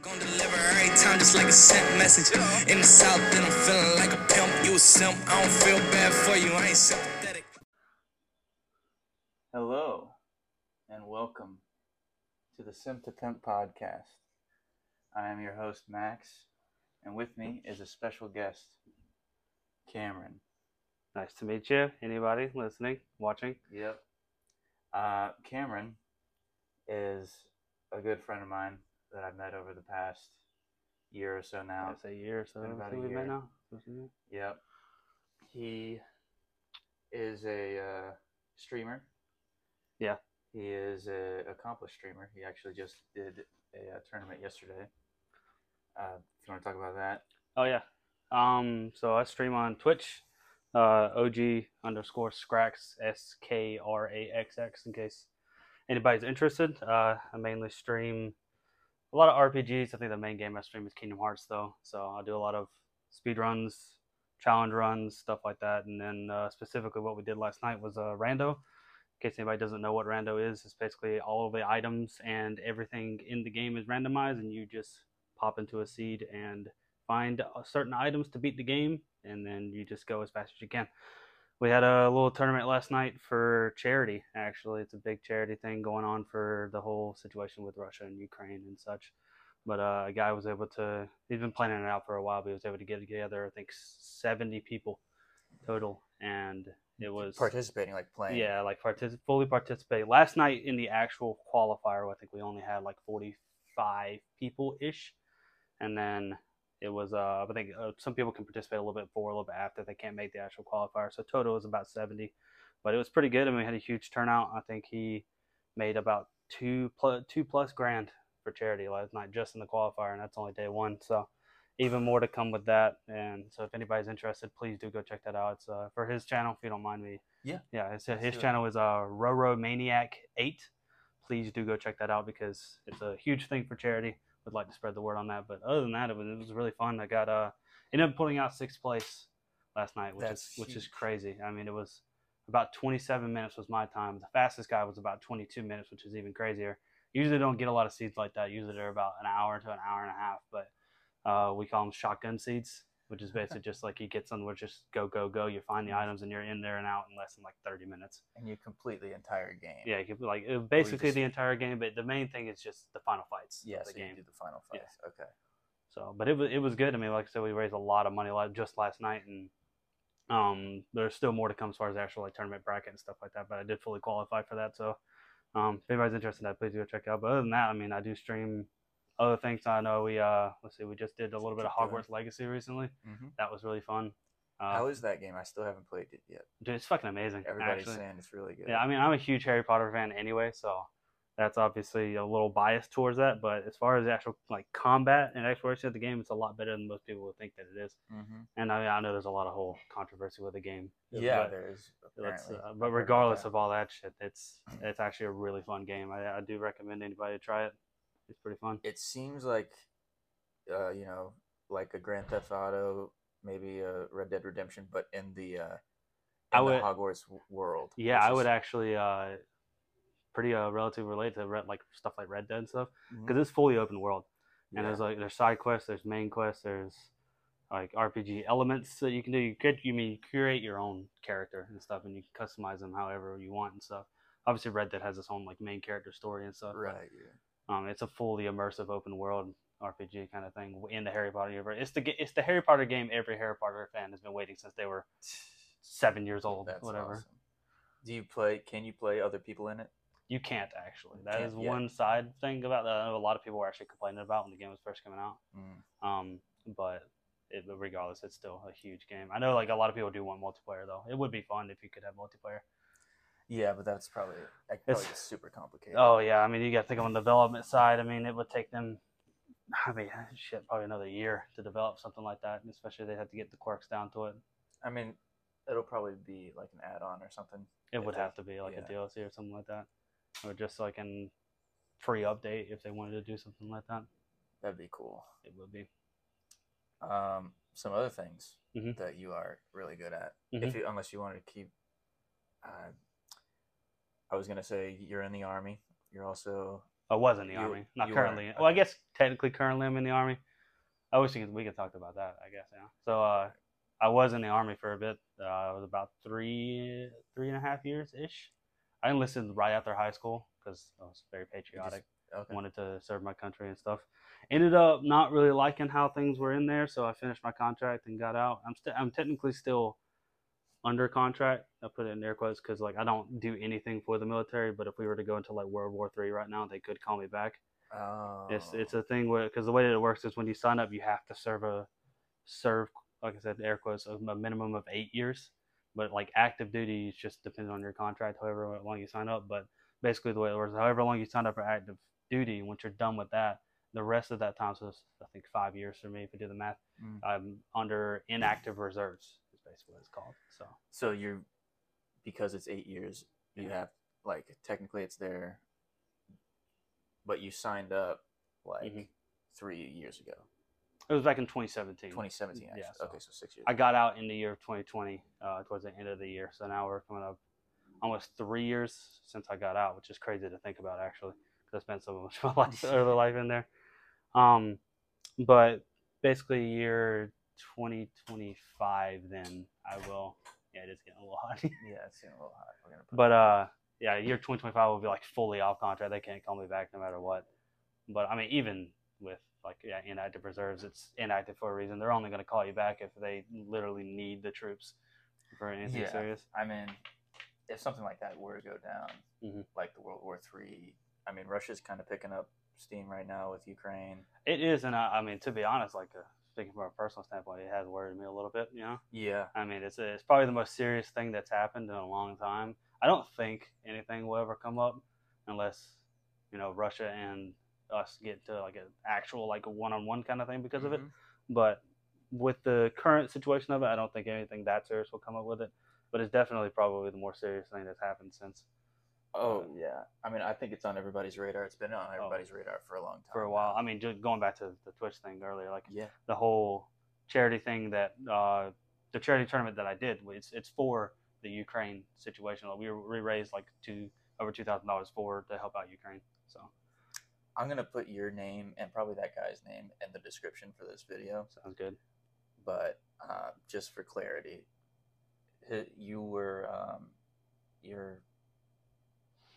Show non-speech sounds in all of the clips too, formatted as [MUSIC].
Gonna deliver every time just like a sent message. In the south, then I'm feeling like a pimp. You a simp. I don't feel bad for you. I ain't sympathetic. Hello, and welcome to the Simp to Pimp podcast. I am your host, Max, and with me is a special guest, Cameron. Nice to meet you. Anybody listening, watching? Yep. Uh, Cameron is a good friend of mine that I've met over the past year or so now. It's a year or so. about a year. now. Since we met? Yep. He is a uh, streamer. Yeah. He is a accomplished streamer. He actually just did a, uh tournament yesterday. Uh, if you want to talk about that, Oh yeah. Um. So I stream on Twitch. Uh, OG underscore Skraxx S K R A X X. In case anybody's interested, uh, I mainly stream a lot of RPGs. I think the main game I stream is Kingdom Hearts, though. So I do a lot of speed runs, challenge runs, stuff like that. And then uh, specifically, what we did last night was uh, rando. In case anybody doesn't know what rando is, it's basically all of the items and everything in the game is randomized, and you just pop into a seed and find uh, certain items to beat the game, and then you just go as fast as you can. We had a little tournament last night for charity. Actually, it's a big charity thing going on for the whole situation with Russia and Ukraine and such. But uh, a guy was able to. He's been planning it out for a while, but he was able to get together. I think seventy people total, and it was participating, like playing. yeah, like partic- fully participate. Last night in the actual qualifier, I think we only had like 45 people ish. And then it was, uh, I think uh, some people can participate a little bit before, a little bit after. They can't make the actual qualifier. So total was about 70. But it was pretty good. I mean, we had a huge turnout. I think he made about two plus, two plus grand for charity last night just in the qualifier, and that's only day one. So even more to come with that. And so if anybody's interested, please do go check that out. It's uh, for his channel, if you don't mind me Yeah. yeah, his, his do channel is uh, Roro Maniac Eight. Please do go check that out because it's a huge thing for charity. Would like to spread the word on that. But other than that, it was, it was really fun. I got uh ended up pulling out sixth place last night, which That's is which is crazy. I mean, it was about 27 minutes was my time. The fastest guy was about 22 minutes, which is even crazier. Usually don't get a lot of seeds like that. Usually they're about an hour to an hour and a half. But uh, we call them shotgun seeds, which is basically just like you get something where just go go go. You find the items and you're in there and out in less than like 30 minutes. and you complete the entire game. Yeah, you like it basically just- the entire game, but the main thing is just the final fights Yeah. So the you game. do the final Yeah. fights. Okay. So, but it was it was good. I mean, like I said, we raised a lot of money like just last night, and um, there's still more to come as far as actual like tournament bracket and stuff like that. But I did fully qualify for that. So, um, if anybody's interested in that, please go check it out. But other than that, I mean, I do stream other things. I know we uh, let's see, we just did a little bit of Hogwarts Legacy recently. hmm That was really fun. Uh, How is that game? I still haven't played it yet. dude, it's fucking amazing. Everybody's actually. saying it's really good. Yeah, I mean, I'm a huge Harry Potter fan anyway, so that's obviously a little biased towards that. But as far as the actual like combat and exploration of the game, it's a lot better than most people would think that it is. hmm And I mean, I know there's a lot of whole controversy with the game. Yeah, but, there is. uh, but regardless of all that shit, it's [CLEARS THROAT] it's actually a really fun game. I, I do recommend anybody to try it. It's pretty fun. it seems like, uh, you know, like a Grand Theft Auto, maybe a Red Dead Redemption, but in the uh, in I the would- Hogwarts world. Yeah, I would is- actually uh, pretty uh, relatively relate to red, like stuff like Red Dead and stuff because it's fully open world. and Yeah. there's like there's side quests, there's main quests, there's like RPG elements that you can do. You could you mean you create your own character and stuff, and you can customize them however you want and stuff. Obviously, Red Dead has its own like main character story and stuff. right. Yeah. Um, it's a fully immersive open world RPG kind of thing in the Harry Potter universe. It's the it's the Harry Potter game every Harry Potter fan has been waiting since they were seven years old, That's whatever. awesome. Do you play? Can you play other people in it? You can't actually. That is Can't yet. one side thing about that. I know a lot of people were actually complaining about when the game was first coming out. Mm. Um, but it, but regardless, it's still a huge game. I know like a lot of people do want multiplayer though. It would be fun if you could have multiplayer. Yeah, but that's probably probably It's- super complicated. Oh yeah, I mean you got to think on the development side. I mean it would take them, I mean shit, probably another year to develop something like that. and Especially they have to get the quirks down to it. I mean, it'll probably be like an add-on or something. It would they- have to be like yeah. a DLC or something like that, or just like an free update if they wanted to do something like that. That'd be cool. It would be. Um, some other things Mhm. that you are really good at, Mhm. if you, unless you want to keep. Uh, I was gonna say you're in the army. You're also I was in the You- army, not currently. weren't, Well, I guess technically currently I'm in the army. I wish we could, we could talk about that. I guess yeah. So uh, I was in the army for a bit. Uh, I was about three three and a half years ish. I enlisted right after high school because I was very patriotic. Okay. wanted to serve my country and stuff. Ended up not really liking how things were in there, so I finished my contract and got out. I'm still I'm technically still under contract. I put it in air quotes because like I don't do anything for the military. But if we were to go into like World War Three right now, they could call me back. Oh. It's it's a thing where because the way that it works is when you sign up, you have to serve a serve like I said air quotes a a minimum of eight years. But like active duty, just depends on your contract, however long you sign up. But basically, the way it works, however long you sign up for active duty, once you're done with that, the rest of that time, so it's, I think five years for me if you do the math, Mm. I'm under inactive reserves. Basically what it's called. So So you're because it's eight years, you Yeah. have like technically it's there, but you signed up like Mhm. three years ago, it was back in 2017. 2017. Actually. Yeah, so- okay, so six years. I got out in the year of 2020, uh, towards the end of the year. So now we're coming up almost three years since I got out, which is crazy to think about actually, because I spent so [LAUGHS] much of my life, [LAUGHS] early life in there. Um, but basically, year 2025, then I will. Yeah, it is getting a little [LAUGHS] hot. yeah, it's getting a little hot. We're gonna put but uh, yeah, year 2025 will be like fully off contract. They can't call me back no matter what. But I mean, even with like yeah, inactive reserves, it's inactive for a reason. They're only going to call you back if they literally need the troops for anything Yeah. serious. I mean, if something like that were to go down, Mhm. like the World War Three, I mean, Russia's kind of picking up steam right now with Ukraine. It is, and I, I mean, to be honest, like uh, speaking from a personal standpoint, it has worried me a little bit. You know, Yeah, I mean, it's it's probably the most serious thing that's happened in a long time. I don't think anything will ever come up unless you know Russia and us get to like an actual like a one-on-one kind of thing because of it. Mhm. But with the current situation of it, I don't think anything that serious will come up with it. But it's definitely probably the more serious thing that's happened since Oh yeah. I mean, I think it's on everybody's radar. It's been on everybody's radar for a long time. Oh. for a while. I mean, just going back to the Twitch thing earlier, like Yeah. the whole charity thing that uh, the charity tournament that I did, it's it's for the Ukraine situation. Like we we raised like two over two thousand dollars for to help out Ukraine. So I'm gonna put your name and probably that guy's name in the description for this video. sounds good. But uh, just for clarity, you were um, you're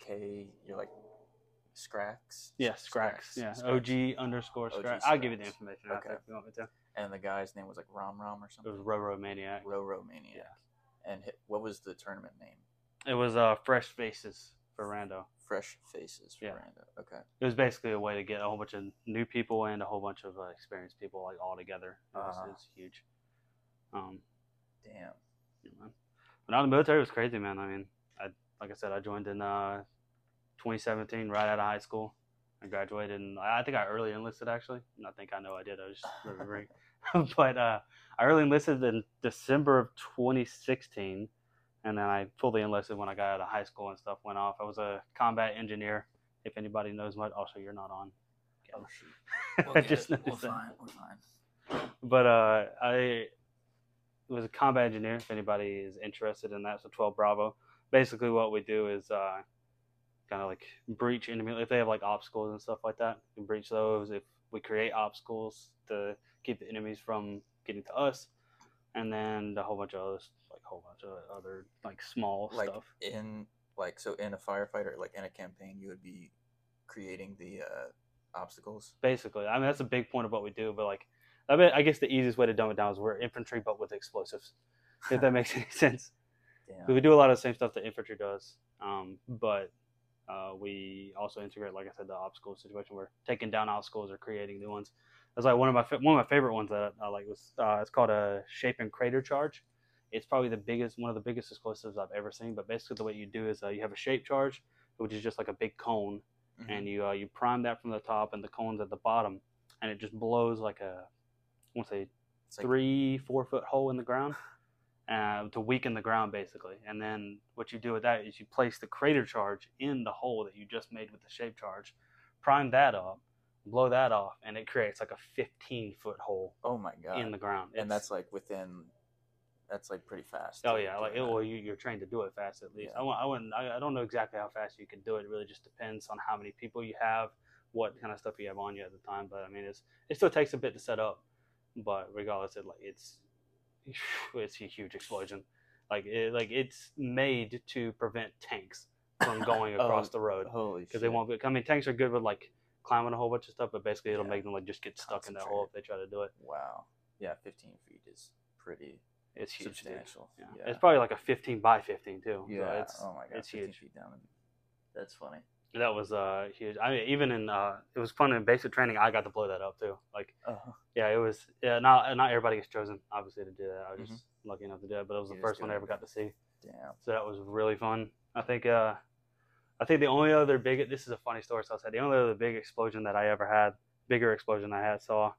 K. You're like Skraxx. Yeah, Skraxx. Yeah. OG underscore OG Skraxx. I'll give you the information Okay. if you want me to. And the guy's name was like Rom Rom or something. It something. was Roro Maniac. Roro Maniac. And hi- what was the tournament name? It was uh Fresh Faces for Rando. Fresh Faces for Yeah. Rando. Okay. It was basically a way to get a whole bunch of new people and a whole bunch of uh, experienced people like all together. It was, Uh-huh. it was huge. Um, Damn. But now the military was crazy, man. I mean, like I said, I joined in uh, 2017, right out of high school. I graduated, and I think I early enlisted actually. And I think I know I did. I was just remembering, [LAUGHS] [LAUGHS] but uh, I early enlisted in December of 2016, and then I fully enlisted when I got out of high school and stuff went off. I was a combat engineer. If anybody knows much, also you're not on. Oh shoot. We'll just it. We're fine. We're fine. but uh, I was a combat engineer. If anybody is interested in that, so 12 Bravo. Basically, what we do is uh, kind of like breach enemy. If they have like obstacles and stuff like that, we can breach those. If we create obstacles to keep the enemies from getting to us, and then a whole bunch of other, like whole bunch of other like small Like stuff. in like so in a firefighter like in a campaign you would be creating the uh, obstacles. Basically, I mean that's a big point of what we do. But like, I mean, I guess the easiest way to dumb it down is we're infantry, but with explosives. If that [LAUGHS] makes any sense. Damn. we do a lot of the same stuff that infantry does, um, but uh, we also integrate, like I said, the obstacle situation. We're taking down obstacles or creating new ones. That's like one of my fa- one of my favorite ones that I like was uh, it's called a shape and crater charge. It's probably the biggest one of the biggest explosives I've ever seen. But basically, the way you do is uh, you have a shape charge, which is just like a big cone, Mhm. and you uh, you prime that from the top, and the cone's at the bottom, and it just blows like a I want to say It's like- three four foot hole in the ground [LAUGHS] uh, to weaken the ground basically and then what you do with that is you place the crater charge in the hole that you just made with the shape charge prime that up blow that off and it creates like a 15 foot hole oh my god. in the ground and that's like within. That's like pretty fast. oh yeah like that. well you, you're trained to do it fast at least Yeah. I, I wouldn't I, I don't know exactly how fast you can do it it really just depends on how many people you have what kind of stuff you have on you at the time. But I mean, it's it still takes a bit to set up. But regardless, it like it's it's a huge explosion. Like it, like it's made to prevent tanks from [LAUGHS] going Oh, across the road Holy because they won't. Be, I mean, tanks are good with like climbing a whole bunch of stuff, but basically it'll Yeah. make them like just get stuck in that hole if they try to do it. Wow. Yeah, 15 feet is pretty It's huge, substantial. Yeah. Yeah. It's probably like a 15 by 15 too. Yeah. So it's, oh my god. it's 15 huge. feet down. That's funny. That was uh huge. I mean, even in uh, it was fun in basic training. I got to blow that up too. Like, Oh. yeah, it was. Yeah, not not everybody gets chosen, obviously, to do that. I was Mhm. just lucky enough to do it, but it was You the first one I ever got to see. Damn. So that was really fun. I think. uh I think the only other big. This is a funny story. So I said the only other big explosion that I ever had, bigger explosion I had saw,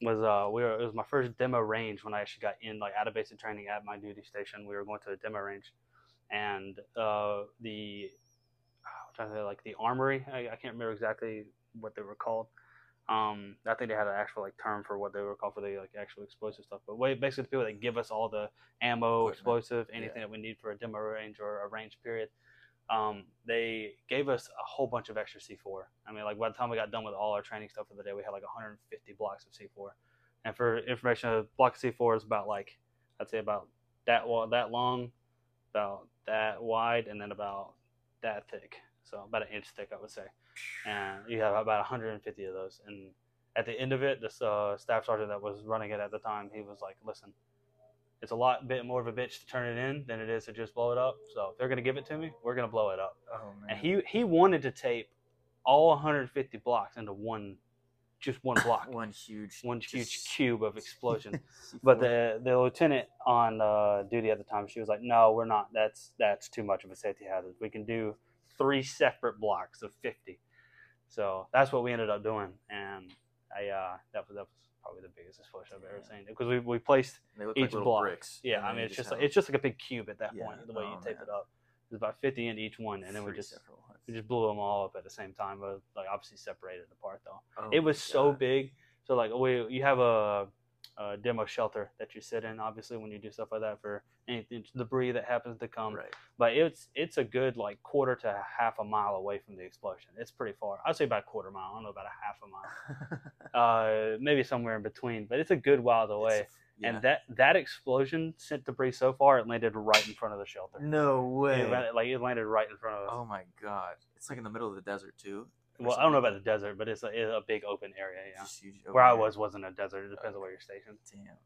was uh we were it was my first demo range when I actually got in like out of basic training at my duty station. We were going to a demo range, and uh the trying to say like the armory. I, I can't remember exactly what they were called. Um, I think they had an actual like term for what they were called for the like actual explosive stuff. But wait, basically the people that give us all the ammo, explosive, anything Yeah. that we need for a demo range or a range period. Um, they gave us a whole bunch of extra C4. I mean, like by the time we got done with all our training stuff for the day, we had like 150 blocks of C4. And for information, a block of C4 is about like I'd say about that that long, about that wide, and then about that thick. So about an inch thick, I would say. And you have about 150 of those. And at the end of it, this uh, staff sergeant that was running it at the time, he was like, "Listen, it's a lot bit more of a bitch to turn it in than it is to just blow it up. So if they're gonna give it to me, we're gonna blow it up." Oh man. And he he wanted to tape all 150 blocks into one, just one block, [LAUGHS] one huge one huge cube of explosion. [LAUGHS] But the the lieutenant on uh, duty at the time, she was like, "No, we're not. That's that's too much of a safety hazard. We can do three separate blocks of 50." So that's what we ended up doing, and I uh, that was that was probably the biggest explosion I've ever Yeah. seen because we we placed each like block. bricks. yeah. I mean, it's just like, it's just like a big cube at that Yeah. point. The way you Oh, tape man. it up, it's about 50 into each one, and then we just we just blew them all up at the same time, but like obviously separated apart though Oh it was so God. big. So like we you have a, a demo shelter that you sit in, obviously when you do stuff like that for anything debris that happens to come. right. But it's it's a good like quarter to half a mile away from the explosion. It's pretty far. I'd say about a quarter mile. I don't know about a half a mile. [LAUGHS] Uh, maybe somewhere in between. But it's a good while away. Yeah. And that that explosion sent debris so far it landed right in front of the shelter. no way. It landed, like it landed right in front of us. oh my god. It's like in the middle of the desert too. Well, I don't know about the desert, but it's a, it's a big open area. Yeah. Huge Where I was wasn't a desert. It depends on where you're stationed. Damn.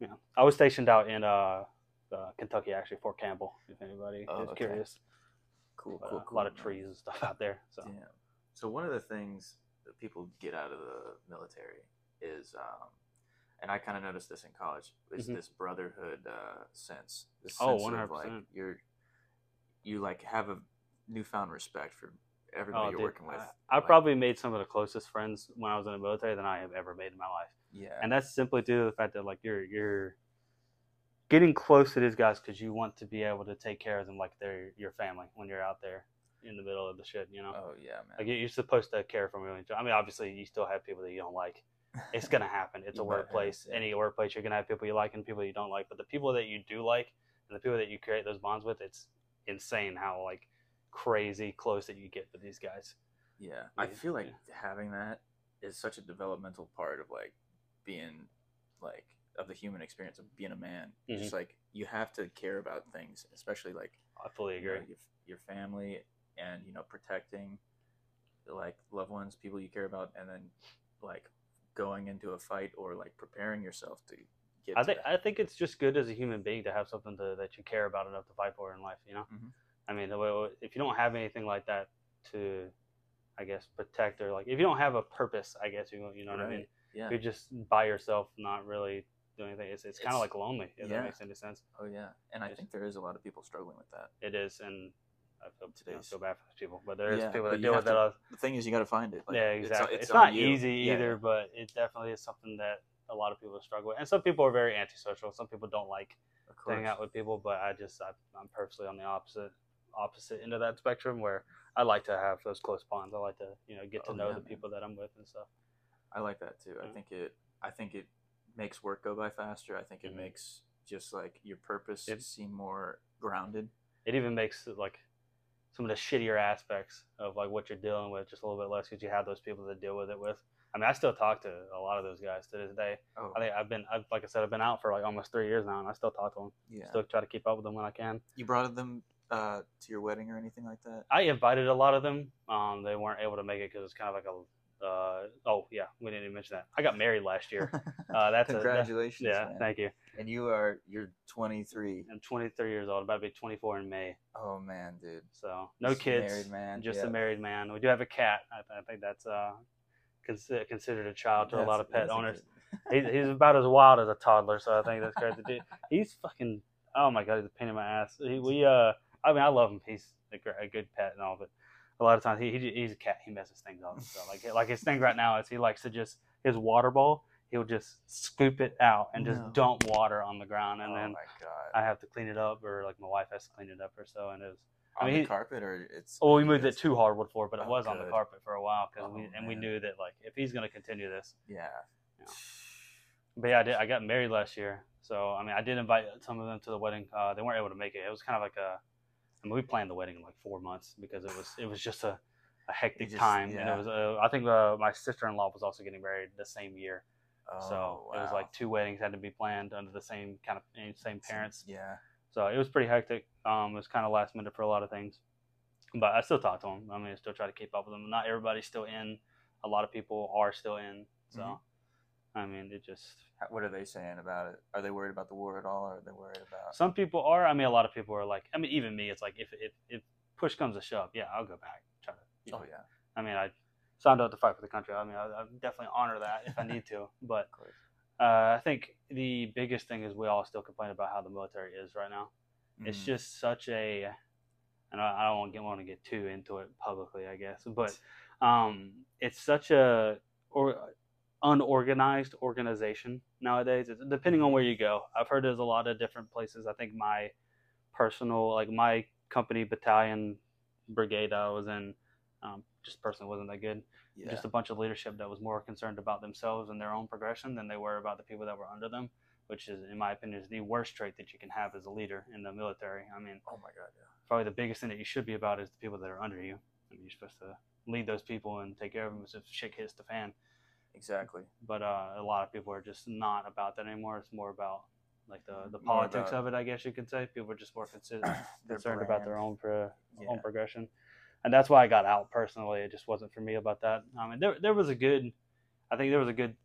Yeah, I was stationed out in uh, uh Kentucky actually, Fort Campbell. If anybody Oh, is okay. curious, Cool, cool, uh, cool. a lot of trees and stuff [LAUGHS] out there. So Damn. So one of the things that people get out of the military is, um, and I kind of noticed this in college, is Mhm. this brotherhood uh, sense. This Oh, sense 100%. like you're, you like have a newfound respect for everybody Oh, you're dude, working with. I, I Like, probably made some of the closest friends when I was in the military than I have ever made in my life, yeah, and that's simply due to the fact that like you're you're getting close to these guys because you want to be able to take care of them like they're your family when you're out there in the middle of the shit. You know, oh yeah, man. like you're supposed to care for them. I mean, obviously you still have people that you don't like. it's gonna [LAUGHS] happen. It's a have, workplace. yeah. Any workplace, you're gonna have people you like and people you don't like. But the people that you do like and the people that you create those bonds with, it's insane how like crazy close that you get with these guys. Yeah, I feel like yeah. having that is such a developmental part of like being like of the human experience of being a man. Mhm. Just like you have to care about things, especially like I fully you know, agree. your, your family and you know protecting like loved ones, people you care about, and then like going into a fight or like preparing yourself to get. I think that. I think it's just good as a human being to have something to, that you care about enough to fight for in life. You know, Mhm. I mean, if you don't have anything like that to, I guess, protect or like if you don't have a purpose, I guess you you know what I mean. Yeah. You're just by yourself, not really doing anything. It's it's kind of like lonely. If yeah. that makes any sense. Oh yeah, and I It's- think there is a lot of people struggling with that. It is, and I feel, know, Today's- feel bad for those people, but there is Yeah, people that deal with that. all- The thing is, you got to find it. Like, yeah, exactly. It's, It's, not you. easy Yeah, either, but it definitely is something that a lot of people struggle with. And some people are very antisocial. Some people don't like hang out with people, but I just I, I'm purposely on the opposite opposite end of that spectrum where I like to have those close bonds. I like to you know get to Oh, know yeah, the man. people that I'm with and stuff. I like that too. I think it. I think it makes work go by faster. I think it Mhm. makes just like your purpose It- seem more grounded. It even makes like some of the shittier aspects of like what you're dealing with just a little bit less because you have those people to deal with it with. I mean, I still talk to a lot of those guys to this day. Oh, I think I've been, I've, like I said, I've been out for like almost three years now, and I still talk to them. yeah. Still try to keep up with them when I can. You brought them uh, to your wedding or anything like that? I invited a lot of them. Um, they weren't able to make it because it's kind of like a. Uh, oh yeah, we didn't even mention that. I got married last year. [LAUGHS] Uh, that's a, that- Congratulations. yeah, man. thank you. And you are you're 23. I'm 23 years old. About to be 24 in May. Oh man, dude. So no Just kids. Married man. Just yeah. a married man. We do have a cat. I, I think that's uh, consider, considered a child to a lot of pet owners. [LAUGHS] He's, he's about as wild as a toddler, so I think that's great to do. He's fucking. Oh my god, he's a pain in my ass. He, we uh, I mean, I love him. He's a, gr- a good pet and all, but a lot of times he, he he's a cat. He messes things up. So like like his thing right now is he likes to just his water bowl. He'll just scoop it out and just No. dump water on the ground, and oh then my god. I have to clean it up, or like my wife has to clean it up or so. And it was I On mean, the he- carpet or it's. Oh, we moved it to hardwood floor, but it Oh, was on the carpet for a while because Oh, we and we knew that like if he's gonna continue this. Yeah. But yeah, I did. I got married last year, so I mean, I did invite some of them to the wedding. Uh, they weren't able to make it. It was kind of like a. I mean, we planned the wedding in like four months because it was it was just a, a hectic just- time, and it was. Uh, I think uh, my sister in law was also getting married the same year, Oh, so it was like two weddings had to be planned under the same kind of eh, same parents. Yeah. So it was pretty hectic. Um, it was kind of last minute for a lot of things, but I still talk to them. I mean, I still try to keep up with them. Not everybody's still in. A lot of people are still in. So, Mhm. I mean, it just What are they saying about it? Are they worried about the war at all, or are they worried about? some people are. I mean, a lot of people are like. I mean, even me. It's like if if, if push comes to shove, yeah, I'll go back. Try to. you know. Oh yeah, I mean, I signed up to fight for the country. I mean, I, I definitely honor that if I need to. [LAUGHS] But uh, I think the biggest thing is we all still complain about how the military is right now. It's Mhm. just such a, and I, I don't want to get want to get too into it publicly, I guess, but um, it's such a or unorganized organization nowadays. It's, depending on where you go, I've heard there's a lot of different places. I think my personal, like my company battalion brigade I was in, um, just personally wasn't that good. yeah. Just a bunch of leadership that was more concerned about themselves and their own progression than they were about the people that were under them, which is, in my opinion, is the worst trait that you can have as a leader in the military. I mean, oh my god, yeah. probably the biggest thing that you should be about is the people that are under you. I mean, you're supposed to lead those people and take care of them as if shit hits the fan. Exactly. But uh, a lot of people are just not about that anymore. It's more about like the, the politics of it, I guess you could say. People are just more [COUGHS] concerned about their own pro- Yeah. own progression, and that's why I got out personally. It just wasn't for me about that. I mean, there there was a good, I think there was a good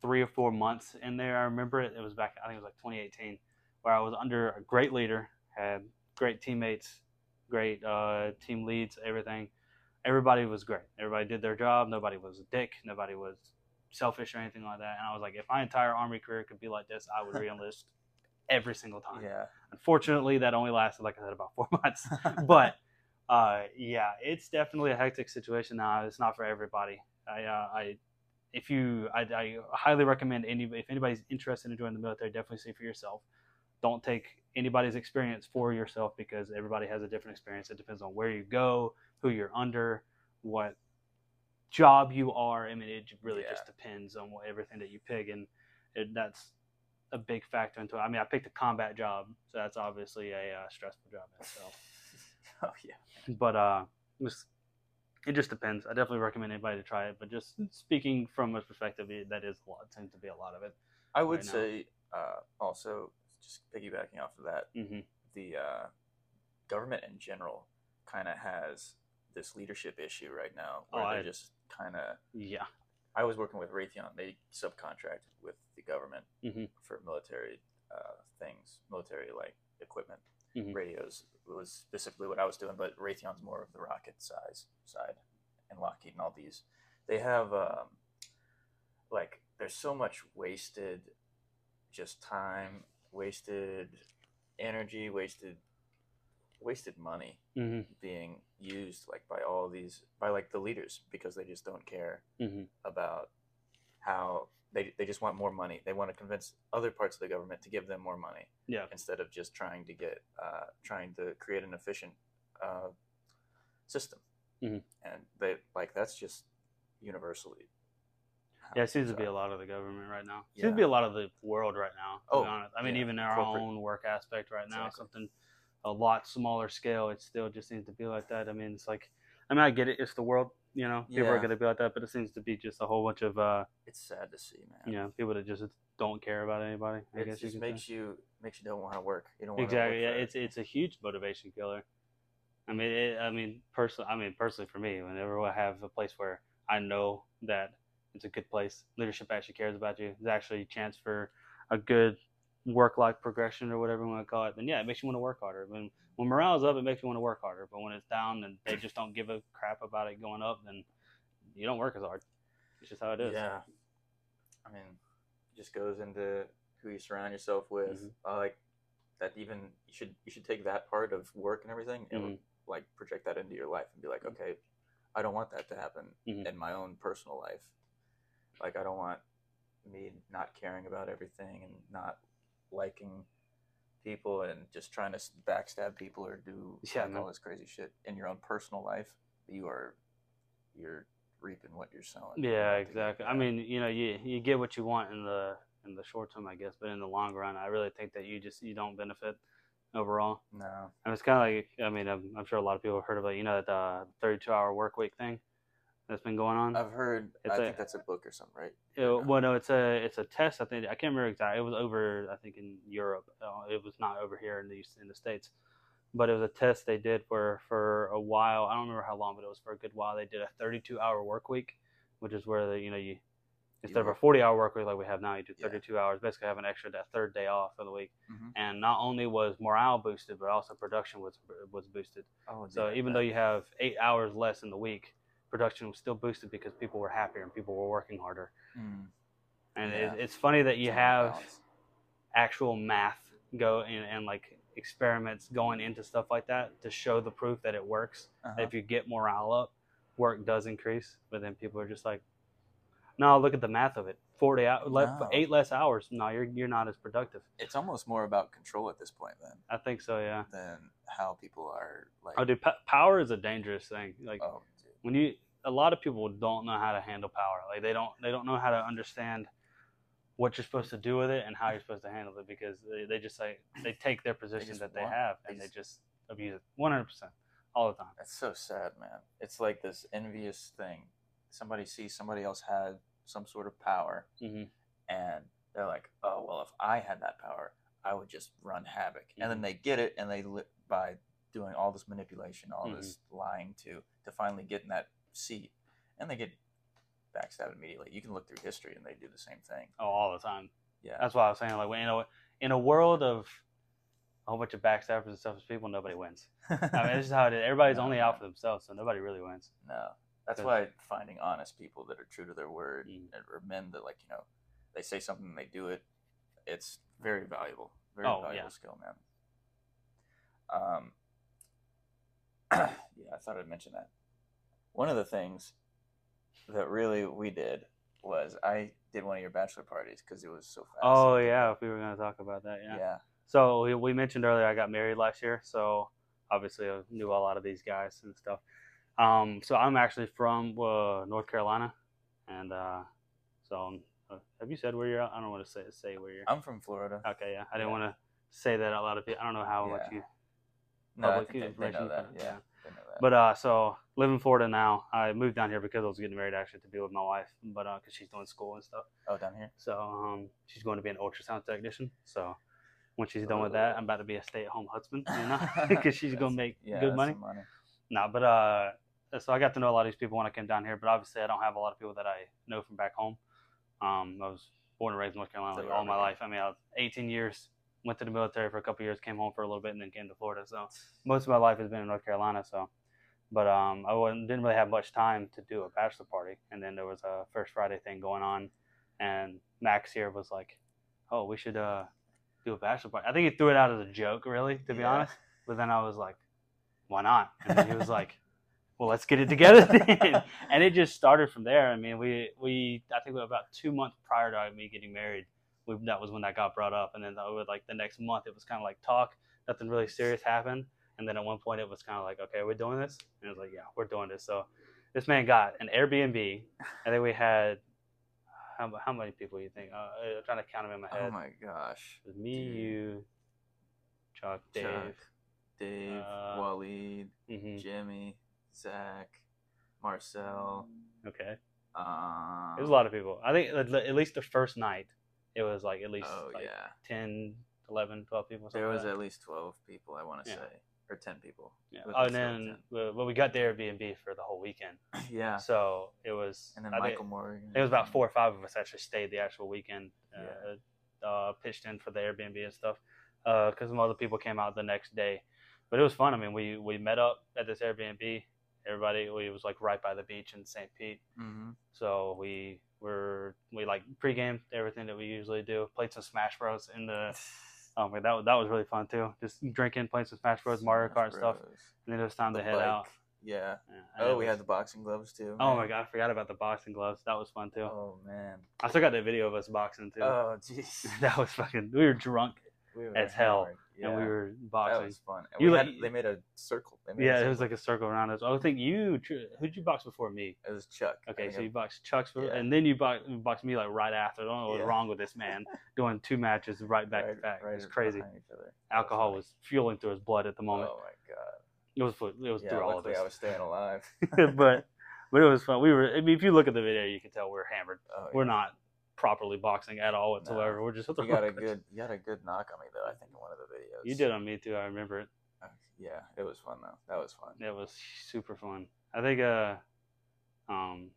three or four months in there. I remember it. It was back. I think it was like 2018, where I was under a great leader, had great teammates, great uh, team leads, everything. Everybody was great. Everybody did their job. Nobody was a dick. Nobody was selfish or anything like that. And I was like, if my entire army career could be like this, I would [LAUGHS] reenlist every single time. Yeah. Unfortunately, that only lasted, like I said, about [LAUGHS] four months. [LAUGHS] but uh, yeah, it's definitely a hectic situation now. It's not for everybody. I, uh, I, if you, I, I highly recommend any, if anybody's interested in joining the military, definitely see for yourself. Don't take anybody's experience for yourself because everybody has a different experience. It depends on where you go, who you're under, what job you are. I mean, it really Yeah. just depends on what, everything that you pick, and it, that's a big factor into it. I mean, I picked a combat job, so that's obviously a uh, stressful job in itself. [LAUGHS] oh yeah. But uh, it, just depends. I definitely recommend anybody to try it. But just speaking from a perspective, that is a lot. Tends to be a lot of it. I would right say uh, also just piggybacking off of that, hmm the uh, government in general kind of has this leadership issue right now where Oh, they're I- just kind of. Yeah. I was working with Raytheon. They subcontract with the government Mhm. for military uh, things, military like equipment, Mhm. radios was specifically what I was doing. But Raytheon's more of the rocket size side, and Lockheed and all these. They have um, like there's so much wasted, just time, wasted energy, wasted, wasted money hmm being used like by all these by like the leaders because they just don't care hmm about how they, they just want more money they want to convince other parts of the government to give them more money Yeah. instead of just trying to get uh, trying to create an efficient uh, system Mhm. and they like that's just universally Yeah, it seems to be a lot of the government right now. It seems to be a lot of the world right now. To Oh, be honest. I mean, yeah, even our corporate. own work aspect right now, Exactly. something a lot smaller scale, it still just seems to be like that. I mean, it's like, I mean, I get it. It's the world, you know. People are gonna be like that, but it seems to be just a whole bunch of, uh, It's sad to see, man. you know, people that just don't care about anybody. I it guess you just say. makes you makes you don't want to work. You don't exactly To yeah it's it's a huge motivation killer i mean it, i mean personally i mean personally for me whenever i have a place where i know that it's a good place leadership actually cares about you there's actually a chance for a good work life progression or whatever you want to call it then yeah it makes you want to work harder when when morale's up it makes you want to work harder but when it's down and they just don't give a crap about it going up then you don't work as hard it's just how it is Yeah. I mean, it just goes into who you surround yourself with. Mhm. I like that. Even you should you should take that part of work and everything and Mhm. like project that into your life and be like, okay, I don't want that to happen Mhm. in my own personal life. Like I don't want me not caring about everything and not liking people and just trying to backstab people or do Yeah, man. all this crazy shit in your own personal life. You are you're reaping what you're sowing. Yeah, exactly. I mean, you know, you you get what you want in the in the short term, I guess, but in the long run, I really think that you just you don't benefit overall. no. And it's kind of like, I mean, I'm, I'm sure a lot of people have heard about, you know, that uh, 32 hour work week thing that's been going on. I've heard. It's I a- think that's a book or something, right? Uh, well, no, it's a it's a test. I think I can't remember exactly. It was over, I think, in Europe. Uh, it was not over here in the in the states, but it was a test they did for for a while. I don't remember how long, but it was for a good while. They did a 32 hour work week, which is where the you know you instead of a 40 hour work week like we have now, you do Yeah. 32 hours. Basically, have an extra that third day off of the week, Mhm. and not only was morale boosted, but also production was was boosted. Oh, So yeah, even that- though you have eight hours less in the week, production was still boosted because people were happier and people were working harder. Mm, And Yeah. it, it's funny that you have actual math go and, and like experiments going into stuff like that to show the proof that it works. Uh-huh. If you get morale up, work does increase. But then people are just like, no, look at the math of it. Forty hours, No. eight less hours. No, you're you're not as productive. It's almost more about control at this point then I think so. Yeah. than how people are like. Oh, dude, p- power is a dangerous thing. Like oh, when you a lot of people don't know how to handle power like they don't they don't know how to understand what you're supposed to do with it and how you're supposed to handle it because they, they just like they take their position just that they want- have they and they just- just abuse it 100% all the time That's so sad, man. It's like this envious thing. Somebody sees somebody else had some sort of power, Mhm. and they're like, "Oh, well, if I had that power, I would just run havoc." And then Mhm. they get it, and they li- by doing all this manipulation, all Mhm. this lying to to finally get in that seat, and they get backstabbed immediately. You can look through history, and they do the same thing. oh all the time Yeah, that's why i was saying like in a, in a world of a whole bunch of backstabbers and selfish people nobody wins i mean this is how it is everybody's [LAUGHS] No, only no. out for themselves so nobody really wins No, that's why finding honest people that are true to their word Mm. and or men that like you know they say something and they do it. It's very valuable, very Oh, valuable yeah. skill, man. Um, [CLEARS THROAT] yeah, I thought I'd mention that. One of the things that really we did was I did one of your bachelor parties because it was so fast. oh yeah if we were going to talk about that yeah, yeah So we, we mentioned earlier I got married last year, so obviously I knew a lot of these guys and stuff. Um, so I'm actually from uh, North Carolina, and uh, so um, uh, have you said where you're? at? I don't want to say say where you're. I'm from Florida. Okay, yeah, I didn't Yeah. want to say that out loud. I don't know how much Yeah. you No, I public think they, they know that. Yeah, yeah. They know that. But uh, so live in Florida now. I moved down here because I was getting married actually to be with my wife, but uh, because she's doing school and stuff. oh, down here. So um, she's going to be an ultrasound technician. So when she's done with that, I'm about to be a stay-at-home husband, you know, [LAUGHS] because she's [LAUGHS] gonna make yeah, good money. money. No, but uh, so I got to know a lot of these people when I came down here. But obviously, I don't have a lot of people that I know from back home. Um, I was born and raised in North Carolina like, all my life. I mean, I was 18 years, went to the military for a couple years, came home for a little bit, and then came to Florida. So most of my life has been in North Carolina. So, but um, I wasn't, didn't really have much time to do a bachelor party. And then there was a First Friday thing going on, and Max here was like, "Oh, we should uh do a bachelor party." I think he threw it out as a joke, really, to be Yeah. honest. But then I was like, "Why not?" And then he was like, [LAUGHS] "Well, let's get it together." [LAUGHS] Then. and it just started from there. I mean, we we I think about two months prior to me getting married, we, that was when that got brought up. And then like the next month, it was kind of like talk. Nothing really serious happened. And then at one point, it was kind of like, "Okay, we're doing this." And it was like, "Yeah, we're doing this." So this man got an Airbnb, and then we had. How, how many people you think? Uh, I'm trying to count them in my head. Oh my gosh. It was me, dude. you, Chuck, Dave, Chuck. Dave, Uh, Waleed, hmm Jimmy, Zach, Marcel. Okay. Um, It was a lot of people. I think at least the first night, it was like at least Oh like yeah, 10, 11, 12 people. there was like at least twelve people. I want to Yeah. say, or ten people. that. it was Yeah. Oh, and then uh, well, we got the Airbnb for the whole weekend, [LAUGHS] yeah, so it was. and then I think Michael Morgan. It was about four or five of us actually stayed the actual weekend. Uh, uh, pitched in for the Airbnb and stuff because some other people came out the next day. But it was fun. I mean, we we met up at this Airbnb. Everybody, we it was like right by the beach in St. Pete. hmm So we were we like pregame everything that we usually do. Played some Smash Bros in the. [SIGHS] Oh man, that was, that was really fun too. Just drinking, playing some Smash Bros, Mario Kart stuff, and then it was time The to head bike, out. Yeah. Yeah, Oh, we was- had the boxing gloves too. Oh my god, I forgot about the boxing gloves. That was fun too. Oh man. I still got that video of us boxing too. Oh jeez. [LAUGHS] that was fucking. We were drunk We were as hell, hammered. and we Yeah. were That was fun. And You we like- had, they made a circle. They made a Yeah, it was like a circle around us. Oh, I think you. Who'd you box before me? it was Chuck. Okay, so you boxed Chuck's, for, Yeah. and then you boxed, boxed me like right after. I don't know what's Yeah. wrong with this man [LAUGHS] doing two matches right back right- to back. right it's crazy. behind each other. Alcohol funny. was fueling through his blood at the moment. Oh my god. It was it was Yeah, through all of this. I was staying alive. [LAUGHS] but [LAUGHS] but it was fun. We were. I mean, if you look at the video, you can tell we're hammered. Oh, We're yeah. not properly boxing at all whatsoever. We're just. With the You [LAUGHS] got a good, you got a good knock on me though. I think in one of the videos. You did on me too. I remember it. Uh, Yeah, it was fun though. That was fun. It was super fun. I think uh um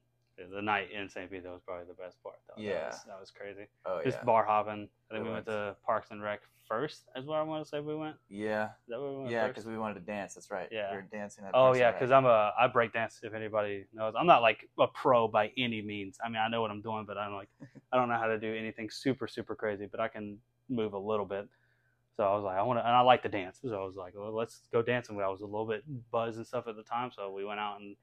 the night in St. Pete that was probably the best part though. Yeah. That was, that was crazy. Oh Just yeah. bar hopping. I think We we went went- to Parks and Rec first, is where I want to say we went. yeah, Is that where we went yeah, because we wanted to dance. That's right. Yeah. we were dancing at. Oh Parks yeah, because I'm a I break dance. If anybody knows, I'm not like a pro by any means. I mean, I know what I'm doing, but I'm like, [LAUGHS] I don't know how to do anything super super crazy. But I can move a little bit. So I was like, I want to, and I like to dance. So I was like, well, let's go dancing. I was a little bit buzzed and stuff at the time, so we went out and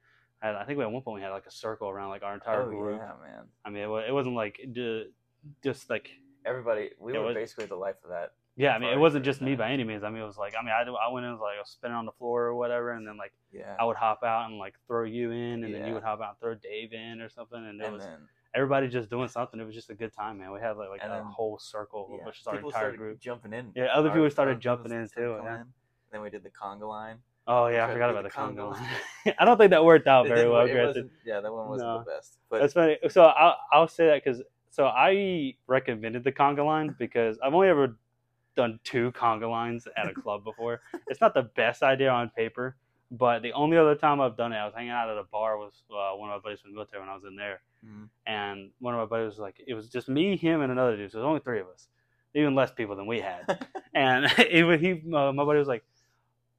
I think we at one point we had like a circle around like our entire Oh group. yeah, man. I mean, it, it wasn't like d- just like Everybody, we were was- basically the life of that. yeah. I mean, it wasn't just me by any means. I mean, it was like I mean, I, I went in was like I was spinning on the floor or whatever, and then like Yeah. I would hop out and like throw you in, and then you would hop out and throw Dave in or something, and it and was then everybody just doing something. It was just a good time, man. We had like, like And a then- whole circle, yeah, which is our people entire group. jumping in. Yeah, other people started jumping in, too, yeah. in. Then we did the conga line. Oh yeah, I forgot about the Congo. Congo. [LAUGHS] I don't think that worked out It very well. granted. yeah, that one wasn't No. the best. But That's funny. So I'll, I'll say that because so I recommended the conga line because I've only ever done two conga lines at a [LAUGHS] club before. it's not the best idea on paper, but the only other time I've done it, I was hanging out at a bar with uh, one of my buddies from the military when I was in there, Mhm. and one of my buddies was like, it was just me, him, and another dude. So it was only three of us, even less people than we had. [LAUGHS] and even he, uh, my buddy was like,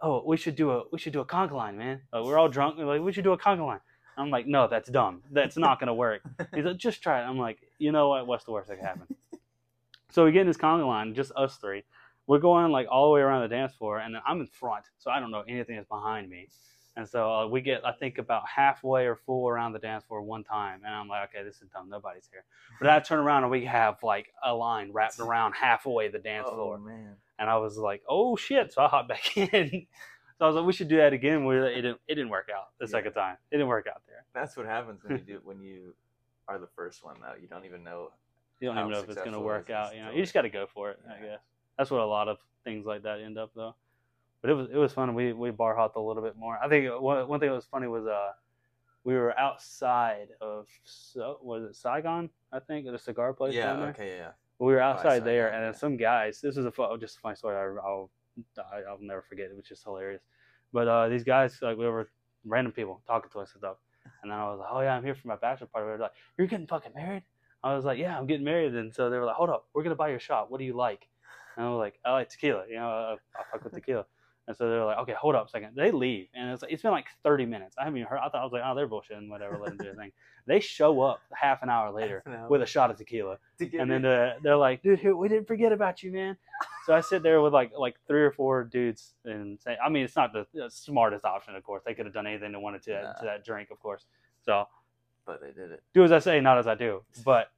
"Oh, we should do a we should do a conga line, man. Uh, we're all drunk. We're like, we should do a conga line." I'm like, "No, that's dumb. That's not gonna work." He's like, "Just try it." I'm like, "You know what? What's the worst that can happen?" [LAUGHS] so we get in this conga line, just us three. We're going like all the way around the dance floor, and then I'm in front, so I don't know anything that's behind me. And so uh, we get, I think, about halfway or full around the dance floor one time, and I'm like, okay, this is dumb. Nobody's here. But I turn around and we have like a line wrapped [LAUGHS] around halfway the dance oh floor. man. And I was like, oh shit. So I hopped back [LAUGHS] in. so I was like, we should do that again. We, it, didn't, it didn't work out the Yeah. second time. It didn't work out there. That's what happens when you do [LAUGHS] when you are the first one though. You don't even know. You don't even know if it's going to work out. You know, you just got to go for it, I guess. That's what a lot of things like that end up though. But it was it was fun. We we bar hopped a little bit more. I think one, one thing that was funny was uh we were outside of so was it Saigon? I think the cigar place yeah. down there. Okay. Yeah. We were outside there, and then yeah. some guys. This is a fu- just a funny story. I, I'll I'll never forget. It was just hilarious. But uh, these guys, like we were random people talking to us and stuff. And then I was like, "Oh yeah, I'm here for my bachelor party." They were like, "You're getting fucking married?" I was like, "Yeah, I'm getting married." And so they were like, "Hold up, we're gonna buy your shot. What do you like?" And I was like, "I like tequila. You know, I, I fuck with tequila." And so they're like, "Okay, hold up a second. They leave, and it's like, it's been like 30 minutes. I haven't even heard. I thought I was like, "Oh, they're bullshitting. Whatever, let them do their thing." They show up half an hour later an with a shot of tequila and then uh, they're like, dude, we didn't forget about you, man. So I sit there with like like three or four dudes and say, I mean, it's not the the smartest option, of course. They could have done anything they wanted to, Nah. to that drink, of course. So but they did it. do as I say, not as I do. But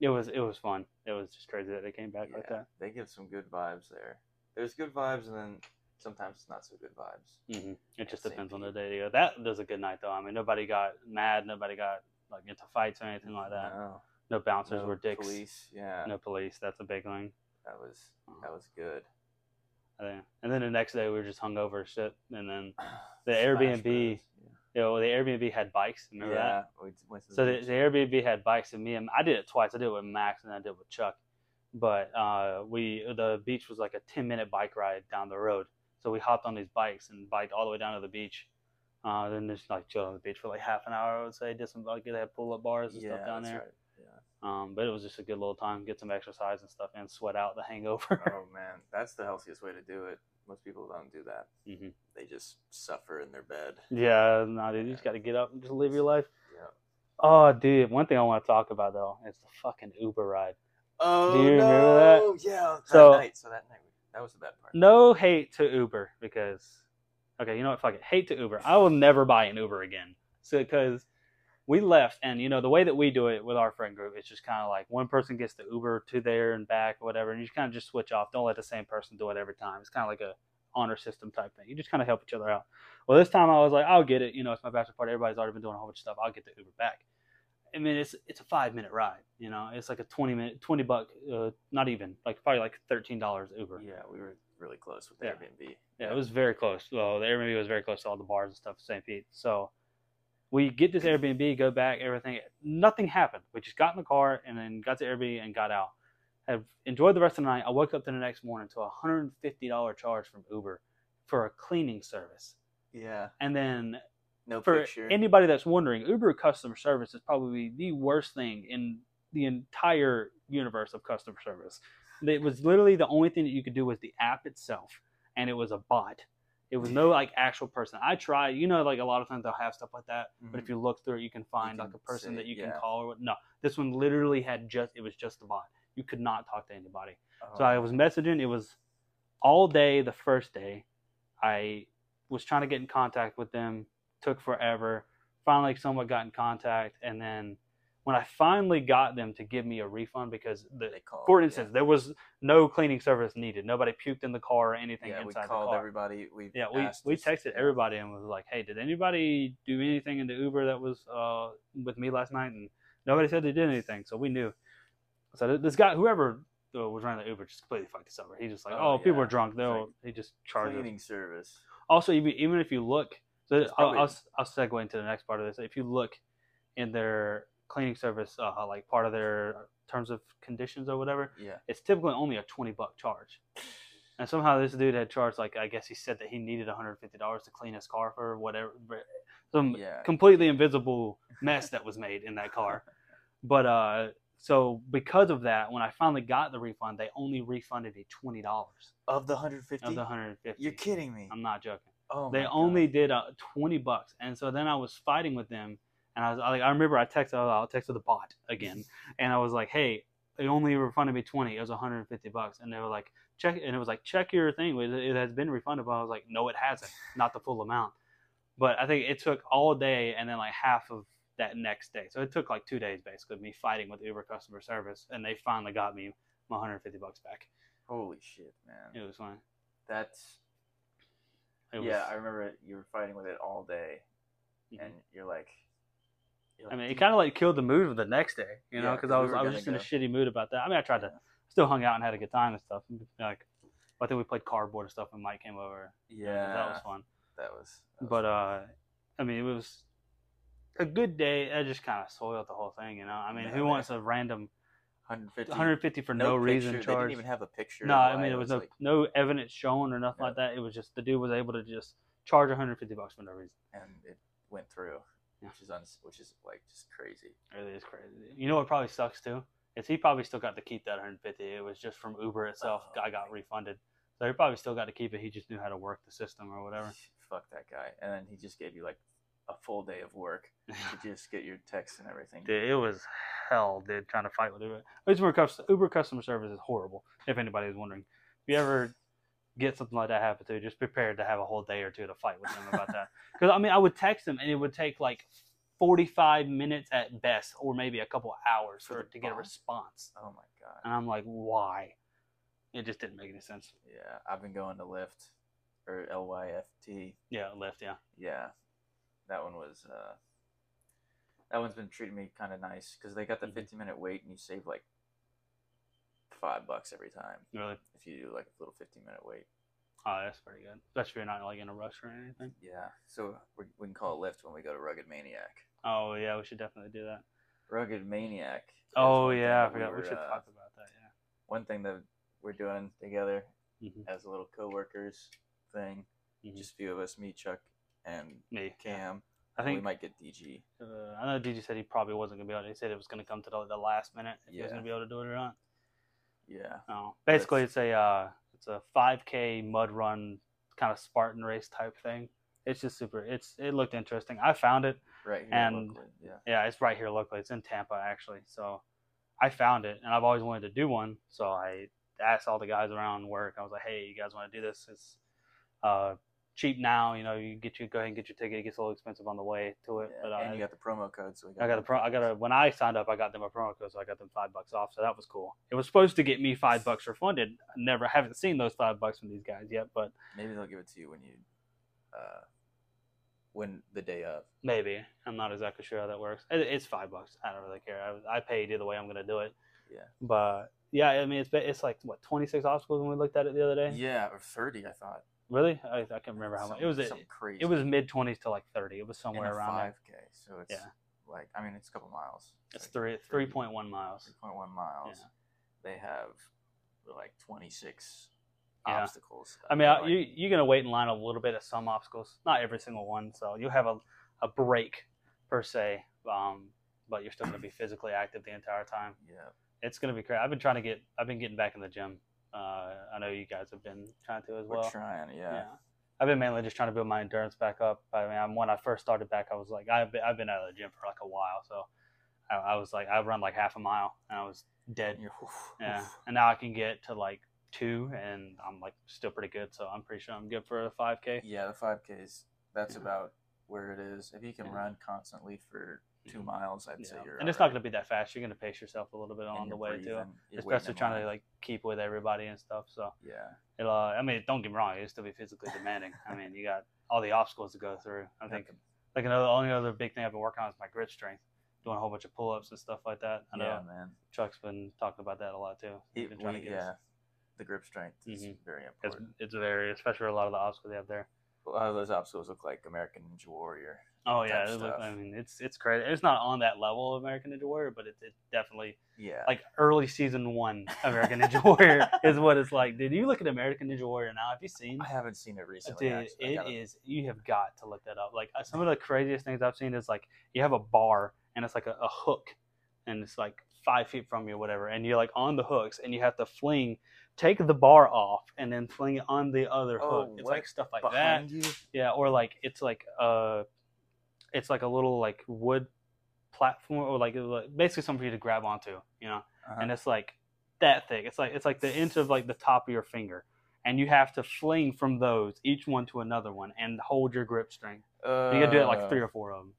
it was it was fun. It was just crazy that they came back like that. they give some good vibes there. There's good vibes, and then sometimes it's not so good vibes. hmm It just depends on the day to go. That was a good night though. I mean, nobody got mad. Nobody got like into fights or anything like that. No, No bouncers no were dicks. Police, yeah, No police. That's a big thing. that was that was good. And then the next day we were just hungover shit. And then [SIGHS] the Airbnb, you know, the Airbnb had bikes. Remember that? yeah we went to the So the, the Airbnb had bikes, and me and I did it twice. I did it with Max, and I did it with Chuck. But uh, we the beach was like a ten minute bike ride down the road. So we hopped on these bikes and biked all the way down to the beach. Uh, then just like chilled on the beach for like half an hour. I would say did some like they had pull up bars and yeah, stuff down there. right. Yeah. Um, but it was just a good little time, get some exercise and stuff, and sweat out the hangover. Oh [LAUGHS] man, that's the healthiest way to do it. Most people don't do that. hmm They just suffer in their bed. Yeah, no, dude, you just got to get up and just live your life. Yeah. Oh, dude, one thing I want to talk about though is the fucking Uber ride. Oh you remember no! Yeah. That So- night. So that night, that was the bad part. No hate to Uber because, okay, you know what? Fuck it. Hate to Uber. I will never buy an Uber again. So because we left, and you know the way that we do it with our friend group, it's just kind of like one person gets the Uber to there and back, or whatever, and you kind of just switch off. Don't let the same person do it every time. It's kind of like a honor system type thing. You just kind of help each other out. Well, this time I was like, I'll get it. You know, it's my bachelor party. Everybody's already been doing a whole bunch of stuff. I'll get the Uber back. I mean, it's it's a five minute ride. You know, it's like a twenty minute, twenty buck, uh, not even like probably like thirteen dollars Uber. Yeah, we were really close with Yeah. Airbnb. Yeah, it was very close. Well, the Airbnb was very close to all the bars and stuff, in St. Pete. So we get this Airbnb, go back, everything. Nothing happened. We just got in the car and then got to Airbnb and got out. Have enjoyed the rest of the night. I woke up the next morning to a hundred and fifty dollar charge from Uber for a cleaning service. Yeah. And then No for picture. anybody that's wondering, Uber customer service is probably the worst thing in the entire universe of customer service. It was literally the only thing that you could do was the app itself, and it was a bot. It was no [LAUGHS] like actual person. I tried, you know, like a lot of times they'll have stuff like that, but if you look through it, you can find can like a person that you yeah. can call or what. No, this one literally had just it was just a bot. You could not talk to anybody. Oh, So I was messaging. It was all day the first day. I was trying to get in contact with them. Took forever. Finally, someone got in contact, and then when I finally got them to give me a refund because the called. for yeah. instance there was no cleaning service needed. Nobody puked in the car or anything yeah, we inside the called everybody. We Yeah, we, we texted yeah. everybody and was like, "Hey, did anybody do anything in the Uber that was uh, with me last night?" And nobody said they did anything, so we knew. So this guy, whoever uh, was running the Uber, just completely fucked us over. He just like, Oh, "Oh, people are drunk." They'll like he just charged us. cleaning service. Also, even if you look, so probably- I'll I'll segue into the next part of this. If you look in their cleaning service, uh, like part of their terms of conditions or whatever, Yeah. it's typically only a 20 buck charge. And somehow this dude had charged like I guess he said that he needed 150 dollars to clean his car for whatever some Yeah. completely invisible mess that was made in that car. [LAUGHS] But uh so because of that, when I finally got the refund, they only refunded me twenty dollars Of the 150. of the 150. You're kidding me. I'm not joking. Oh. they only God. did uh, 20 bucks, and so then I was fighting with them, and I was like, I remember I texted, I texted the bot again, [LAUGHS] and I was like, hey, they only refunded me 20. It was 150 bucks, and they were like, check, and it was like, check your thing. It it has been refunded, but I was like, no, it hasn't, not the full amount. But I think it took all day, and then like half of that next day. So it took like two days basically me fighting with Uber customer service, and they finally got me my 150 bucks back. Holy shit, man. It was fine. That's. Was, yeah, I remember you were fighting with it all day, Mhm. and you're like. you're I mean, it kind of like killed the mood of the next day, you know, Yeah, I was were I was just in a shitty mood about that. I mean, I tried to still hung out and had a good time and stuff. Like, I think we played cardboard and stuff when Mike came over. Yeah, that was fun. That was. that was But uh, I mean, it was a good day. It just kind of soiled the whole thing, you know. I mean, Yeah, who man. wants a random 150. 150 for no, reason picture. They charge? didn't even have a picture. no, I mean, it was no like, no evidence shown or nothing Yeah. like that. It was just the dude was able to just charge 150 bucks for no reason. and it went through, Yeah. which is uns- which is like just crazy. It really is crazy. You know what probably sucks too? Is he probably still got to keep that 150. It was just from Uber itself. Oh, I got refunded. So he probably still got to keep it. He just knew how to work the system or whatever. [LAUGHS] Fuck that guy. And then he just gave you like a full day of work [LAUGHS] to just get your texts and everything. Dude, it was hell, dude, trying to fight with Uber. Uber, Uber customer service is horrible, if anybody is wondering. If you ever get something like that happen to you, just prepared to have a whole day or two to fight with them about that. [LAUGHS] Because, I mean, I would text them and it would take like 45 minutes at best or maybe a couple hours For for, to get a response. Oh my god. And I'm like, why? It just didn't make any sense. Yeah, I've been going to Lyft or L Y F T. Yeah, Lyft, yeah. Yeah, that one was. uh That one's been treating me kind of nice because they got the Mhm. 15 minute wait and you save like five bucks every time Really? if you do like a little 15 minute wait. Oh, that's pretty good. Especially if you're not like in a rush or anything. Yeah. So we, we can call it Lyft when we go to Rugged Maniac. Oh yeah, we should definitely do that. Rugged Maniac. Oh yeah, I forgot. We, were, should uh, talk about that. Yeah. One thing that we're doing together Yeah. hmm as a little co-workers thing. Mhm. Just a few of us, me, Chuck, and Me. Cam. I think we might get DG. uh, I know DG said he probably wasn't gonna be able. to He said it was gonna come to the, the last minute if he was Yeah. gonna be able to do it or not. Yeah. No. Basically, it's a uh, it's a 5K mud run kind of Spartan race type thing. It's just super. It's it looked interesting. I found it. Right here And- locally. Yeah. Yeah, it's right here locally. It's in Tampa actually. So I found it, and I've always wanted to do one. So I asked all the guys around work. I was like, "Hey, you guys want to do this? It's uh, cheap now. You know, you get you go ahead and get your ticket. It gets a little expensive on the way to it, Yeah, but uh, and you got the promo code, so we I got a pro. I got a when I signed up, I got them a promo code, so I got them five bucks off. So that was cool. It was supposed to get me five bucks refunded. I never haven't seen those five bucks from these guys yet, but Maybe they'll give it to you when you, uh, when the day of. maybe I'm not exactly sure how that works. It, it's five bucks. I don't really care. I, I paid either way. I'm gonna do it. Yeah. But yeah, I mean, it's it's like what 26 obstacles when we looked at it the other day. Yeah, or thirty, I thought. Really? I, I can't remember how much. It was. some crazy. It was mid 20s to like 30. It was in somewhere a around there. five k. So it's Yeah. like I mean it's a couple miles. It's three three point one miles. three point one miles. Yeah. They have like twenty six Yeah. obstacles. I mean, Like, you you're gonna wait in line a little bit at some obstacles, not every single one. So you'll have a, a break per se, um, but you're still gonna be physically active the entire time. yeah, It's gonna be crazy. I've been trying to get. I've been getting back in the gym. Uh, I know you guys have been trying to as we're well. trying. Yeah. Yeah. I've been mainly just trying to build my endurance back up. I mean, I'm- when I first started back, I was like, I've been, I've been out of the gym for like a while, so I, I was like, I run like half a mile, and I was dead. Yeah, and now I can get to like two, and I'm like still pretty good. So I'm pretty sure I'm good for a 5K. Yeah, the five Ks. That's Yeah. about where it is. If you can Yeah. run constantly for two miles, I'd say you're. and it's not going to be that fast. You're going to pace yourself a little bit and on the way too, breathing, you're especially trying to like keep with everybody and stuff. So Yeah. it'll. Uh, I mean, don't get me wrong, it'll still be physically demanding. I mean, you got all the obstacles to go through. I think like another only other big thing I've been working on is my grip strength, doing a whole bunch of pull ups and stuff like that. I know Yeah, man. Chuck's been talking about that a lot too. It, been trying we, to get us- yeah, the grip strength is Mhm. very It's, important. it's very, especially a lot of the obstacles they have there. A lot of those obstacles look like American Ninja Warrior. Oh yeah, it look, stuff. I mean it's it's crazy. It's not on that level of American Ninja Warrior, but it's it's definitely Yeah. like early season one [LAUGHS] American Ninja Warrior is what it's like. Did you look at American Ninja Warrior now. Have you seen? I haven't seen it recently. Dude. It gotta- is. You have got to look that up. Like uh, some of the craziest things I've seen is like you have a bar and it's like a, a hook, and it's like five feet from you, or whatever, and you're like on the hooks, and you have to fling, take the bar off, and then fling it on the other Oh, hook. It's like stuff like that. you. Yeah, or like it's like uh, it's like a little like wood platform, or like, basically something for you to grab onto, you know Uh-huh. and it's like that thick. It's like it's like the inch of like the top of your finger, and you have to fling from those each one to another one and hold your grip strength. Uh, You gotta do it like three or four of them.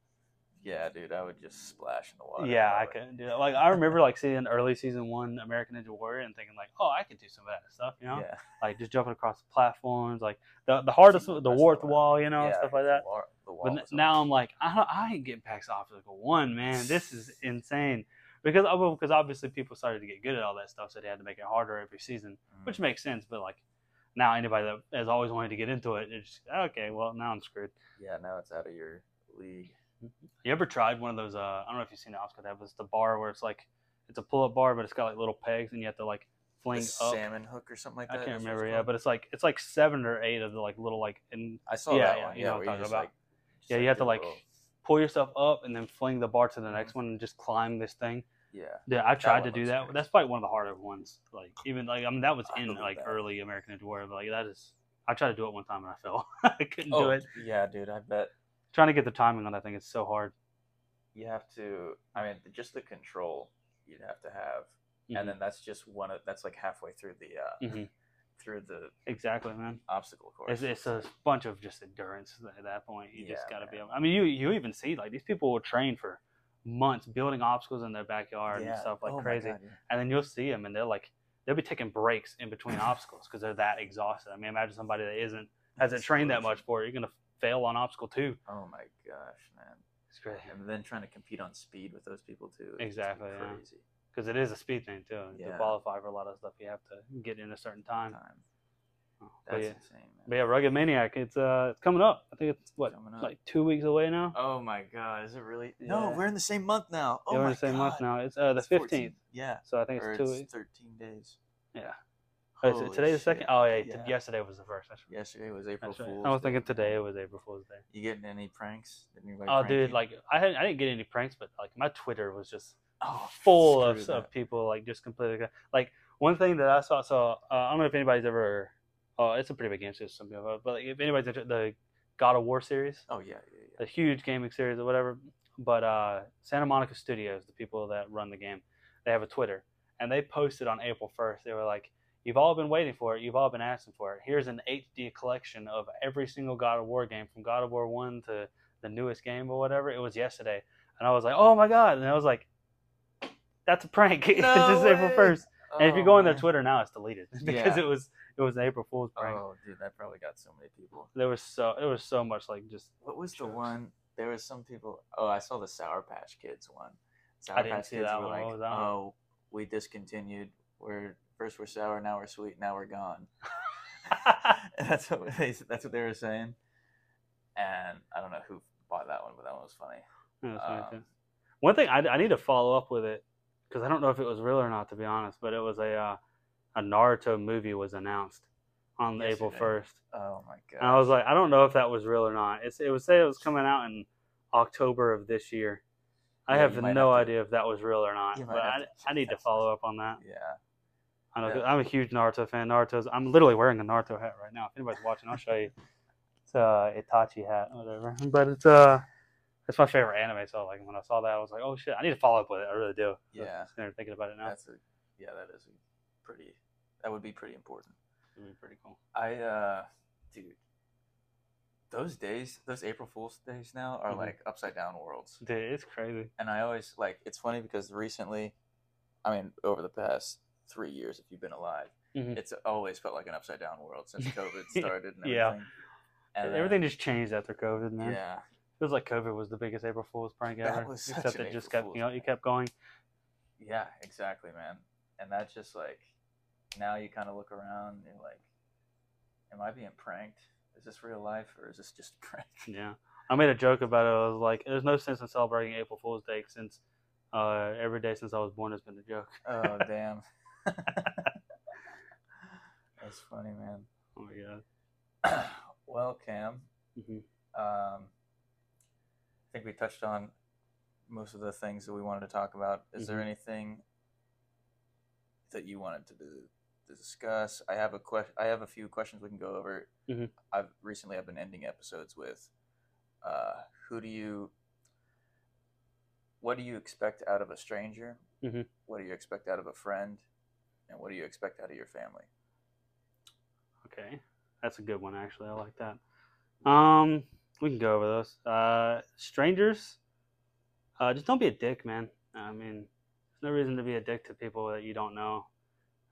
Yeah, dude, I would just splash in the water. yeah, I couldn't do it. Like I remember like seeing early season one American Ninja Warrior and thinking like, oh, I could do some of that stuff, you know, Yeah. like just jumping across the platforms, like the the hardest, the the warped best of it. wall, you know, Yeah, stuff like the that. the wall But now I'm like, I, don't, I ain't getting past obstacle one, man. This is insane. Because oh, because obviously people started to get good at all that stuff, so they had to make it harder every season, Mhm. which makes sense. But like now, anybody that has always wanted to get into it, it's just, okay. Well, now I'm screwed. Yeah, now it's out of your league. You ever tried one of those? Uh, I don't know if you've seen the obstacle that was the bar where it's like it's a pull-up bar, but it's got like little pegs, and you have to like fling The up. salmon hook or something like that. I can't it's remember, yeah, but it's like it's like seven or eight of the like little like and I saw yeah, that yeah, one. you Yeah, know what I'm talking about. like. yeah, you have to like little- pull yourself up and then fling the bar to the next Mhm. one and just climb this thing. Yeah. Yeah, I tried to do that. That's probably one of the harder ones. Like even like I mean that was I in like that. early American Ninja Warrior, but like that is I tried to do it one time and I fell. [LAUGHS] I couldn't do Oh, it. yeah, dude. I bet Trying to get the timing on that thing is so hard. you have to. I mean, just the control you'd have to have, Mhm. and then that's just one. of That's like halfway through the uh, Mhm. through the Exactly, man. obstacle course. It's, it's a bunch of just endurance at that point. You just got to be. Able, I mean, you you even see like these people will train for months building obstacles in their backyard and stuff like oh crazy, God, yeah. and then you'll see them and they're like they'll be taking breaks in between [LAUGHS] obstacles because they're that exhausted. I mean, imagine somebody that isn't hasn't trained that much for it. You're gonna fail on obstacle two. Oh my gosh, man! It's crazy And then trying to compete on speed with those people too. Exactly, yeah. Crazy. because it is a speed thing too. To qualify for a lot of stuff, you have to get in a certain time. Time. But That's yeah, insane, man. but yeah, Rugged Maniac. It's uh, it's coming up. I think it's what like two weeks away now. Oh my god, is it really? No, we're in the same month now. Oh yeah, we're my in the same god. month now. It's uh the fifteenth. Yeah. So I think it's two it's weeks. 13 days. Yeah. Oh, is today's the second? shit. Oh yeah, t- Yeah. yesterday was the first. Yesterday was April that's right. Fool's. I was thinking today was April Fool's Day. You getting any pranks? Anybody Oh, dude, you? like I had, I didn't get any pranks, but like my Twitter was just oh, full of, of people like just completely like one thing that I saw. So uh, I don't know if anybody's ever. Oh, it's a pretty big game people, but like, if anybody's into the God of War series, Oh yeah, yeah, yeah. a huge gaming series or whatever. But uh, Santa Monica Studios, the people that run the game, they have a Twitter, and they posted on April first. They were like, "You've all been waiting for it. You've all been asking for it. Here's an HD collection of every single God of War game, from God of War one to the newest game or whatever." It was yesterday, and I was like, "Oh my god!" And I was like, "That's a prank. [LAUGHS] it's No just April way. first. And if you Oh, go on their. Twitter now, it's deleted [LAUGHS] because Yeah. it was it was an April Fool's oh, prank. Oh, dude, that probably got so many people. There was so it was so much like just What was the one? There was some people. Oh, I saw the Sour Patch Kids one. Sour I didn't Patch Kids were. Like, was that one? "Oh, we discontinued. We're first we're sour, now we're sweet, now we're gone." [LAUGHS] [LAUGHS] That's what [LAUGHS] they. That's what they were saying. And I don't know who bought that one, but that one was funny. Yeah, Um. One thing I, I need to follow up with it because I don't know if it was real or not to be honest, but it was a uh, a Naruto movie was announced on April first, Oh my god! and I was like, I don't know if that was real or not. It's it was say it was coming out in October of this year. I Yeah, have no have to- idea if that was real or not, but I, to I need to follow up on that. yeah. I Yeah. I'm a huge Naruto fan. Naruto's I'm literally wearing a Naruto hat right now. If anybody's watching, I'll show you. It's a Itachi hat, whatever. But it's uh, it's my favorite anime. So like when I saw that, I was like, oh shit, I need to follow up with it. I really do. Yeah. Started thinking about it now. That's a yeah. That is pretty. That would be pretty important. It'd be pretty cool. I uh, dude, those days, those April Fool's days now are Mhm. like upside down worlds. Dude, it's crazy. And I always like it's funny because recently, I mean, over the past three years, if you've been alive, Mhm. it's always felt like an upside down world since COVID [LAUGHS] started and everything. Yeah. And, uh, Everything just changed after COVID, man. Yeah. Feels like COVID was the biggest April Fool's prank That ever. was Except it just kept, Fool's you know, you kept going. Yeah, exactly, man. And that's just like now you kind of look around and you're like, am I being pranked? Is this real life or is this just a prank? [LAUGHS] Yeah. I made a joke about it. I was like, there's no sense in celebrating April Fool's Day since uh, every day since I was born has been a joke. Oh [LAUGHS] damn. [LAUGHS] That's funny, man. Oh my god. [CLEARS THROAT] well, Cam, hmm um, I think we touched on most of the things that we wanted to talk about. Is there Mhm. anything that you wanted to, to discuss? I have a question. I have a few questions we can go over. Mhm. I've recently I've been ending episodes with, uh, who do you, what do you expect out of a stranger? Mhm. What do you expect out of a friend? And what do you expect out of your family? Okay, that's a good one. Actually, I like that. Um, we can go over those. Uh, strangers, uh, just don't be a dick, man. I mean, there's no reason to be a dick to people that you don't know.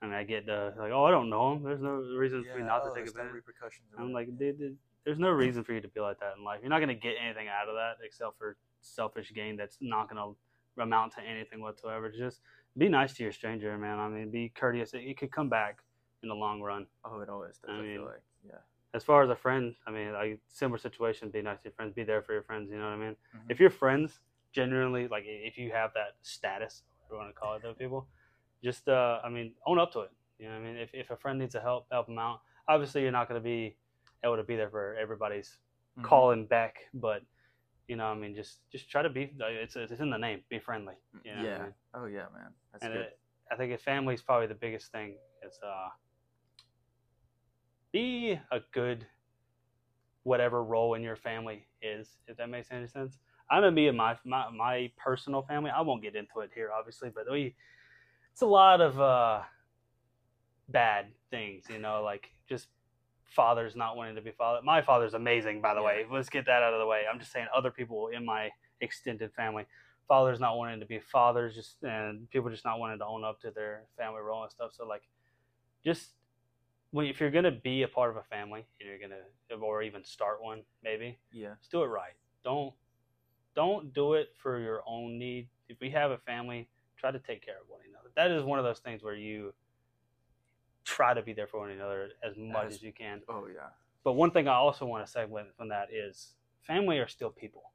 I mean, I get the like, oh, I don't know them. There's no reason for me not to oh, take there's no advantage. repercussions. I'm like, dude, dude, there's no reason for you to be like that in life. You're not gonna get anything out of that except for selfish gain. That's not gonna amount to anything whatsoever. Just be nice to your stranger, man. I mean, be courteous. It, it could come back in the long run. oh, it always does. I I, mean, feel like, yeah. As far as a friend, I mean, like similar situation. Be nice to your friends. Be there for your friends. You know what I mean? Mhm. If your friends genuinely like, if you have that status, you want to call it, though, people, just uh, I mean, own up to it. You know what I mean? If if a friend needs a help, help them out. Obviously, you're not going to be able to be there for everybody's Mhm. calling back, but you know, I mean, just just try to be. It's it's in the name. Be friendly. You know what I yeah. mean? Oh yeah, man. That's and good. it, I think family is probably the biggest thing. It's uh, be a good whatever role in your family is, if that makes any sense. I'm gonna be in my my my personal family. I won't get into it here, obviously, but we it's a lot of uh bad things, you know, like just fathers not wanting to be father. My father's amazing, by the Yeah. way. Let's get that out of the way. I'm just saying other people in my extended family fathers not wanting to be fathers just and people just not wanting to own up to their family role and stuff so like just when if you're gonna be a part of a family and you're gonna or even start one maybe yeah. just do it right don't don't do it for your own need if we have a family try to take care of one another that is one of those things where you try to be there for one another as much is- as you can. Oh yeah. But one thing I also want to segue from that is family are still people.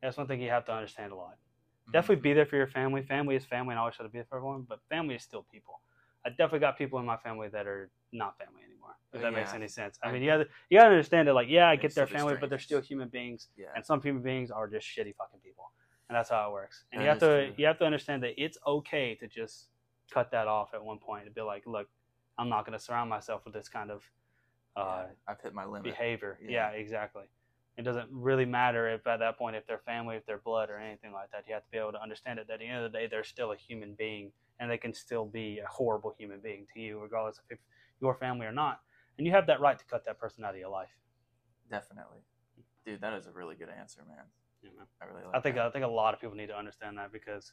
That's one thing you have to understand a lot. Mm-hmm. Definitely be there for your family. Family is family, and I always try to be there for everyone. But family is still people. I definitely got people in my family that are not family anymore. If that makes any sense. I I- mean, you gotta you gotta understand that. Like, yeah, I get their family, but they're still human beings, Yeah. and some human beings are just shitty fucking people, and that's how it works. And That you have to true. you have to understand that it's okay to just cut that off at one point and be like, look, I'm not gonna surround myself with this kind of uh. I've hit my limit. behavior. Yeah. Yeah. exactly. It doesn't really matter if at that point if they're family, if they're blood, or anything like that. You have to be able to understand it. That at the end of the day, they're still a human being, and they can still be a horrible human being to you, regardless of if your family or not. And you have that right to cut that person out of your life. Definitely. Dude, that is a really good answer, man. You know? I really like I think that. I think a lot of people need to understand that because,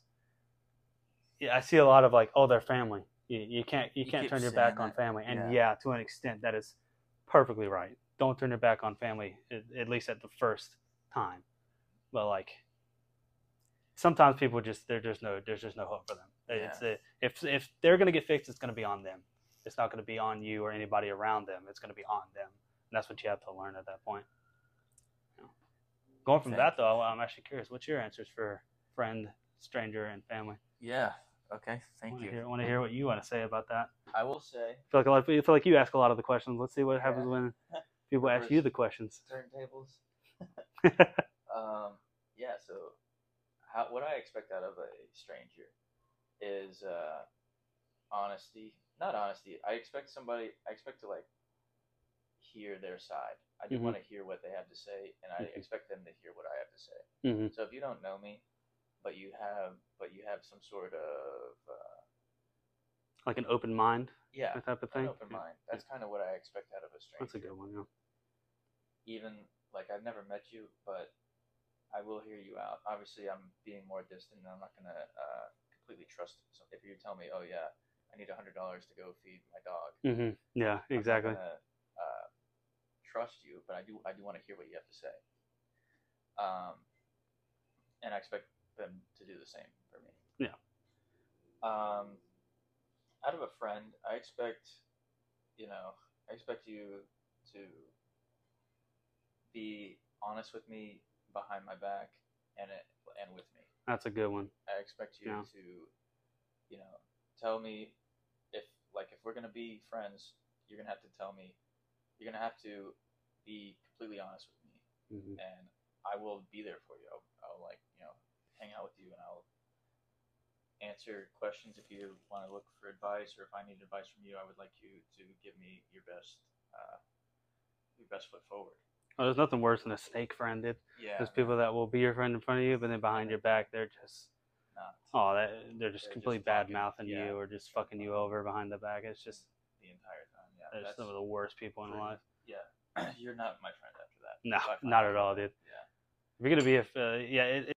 yeah, I see a lot of like, oh, they're family. You, you can't you You can't turn your back on that. family, and Yeah. yeah. to an extent, that is perfectly right. Don't turn your back on family, at, at least at the first time. But like, sometimes people just there's just no there's just no hope for them. It's uh if if they're gonna get fixed, it's gonna be on them. It's not gonna be on you or anybody around them. It's gonna be on them. And that's what you have to learn at that point. You know. Going from that though, I'm actually curious. What's your answers for friend, stranger, and family? Yeah. Okay. Thank you. hear, want to hear what you want to say about that. I will say I feel like a lot, I feel like you ask a lot of the questions. Let's see what happens Yeah. when [LAUGHS] people ask you the questions. turntables. [LAUGHS] um, yeah. So, how what I expect out of a stranger is uh, honesty. Not honesty. I expect somebody. I expect to like hear their side. I do Mhm. want to hear what they have to say, and I Mhm. expect them to hear what I have to say. hmm So if you don't know me, but you have, but you have some sort of, uh, Like an open mind, yeah, that type of an thing. open mind. That's kind of what I expect out of a stranger. That's a good one. Yeah. even like I've never met you, but I will hear you out. Obviously, I'm being more distant, and I'm not gonna uh, completely trust. So if you tell me, "Oh yeah, I need a hundred dollars to go feed my dog," hmm Yeah. I'm Exactly. gonna, uh, trust you, but I do. I do want to hear what you have to say. Um, and I expect them to do the same for me. Yeah. Um, out of a friend, I expect, you know, I expect you to be honest with me behind my back and it, and with me. That's a good one. I expect you Yeah. to, you know, tell me if like if we're gonna be friends, you're gonna have to tell me, you're gonna have to be completely honest with me, hmm and I will be there for you. I'll, I'll like you know hang out with you, and I'll answer questions if you want to look for advice, or if I need advice from you, I would like you to give me your best, uh, your best foot forward. Oh, there's nothing worse than a snake friend, dude. Yeah. There's people that will be your friend in front of you, but then behind your back, they're just Not oh, that, they're just They're completely bad mouthing yeah. you or just fucking you over behind the back. It's just the entire time. Yeah. they're that's- some of the worst people in life. Yeah. [CLEARS THROAT] you're not my friend after that. No, If I find not at all, dude. Yeah. If you're gonna be a uh, yeah, it,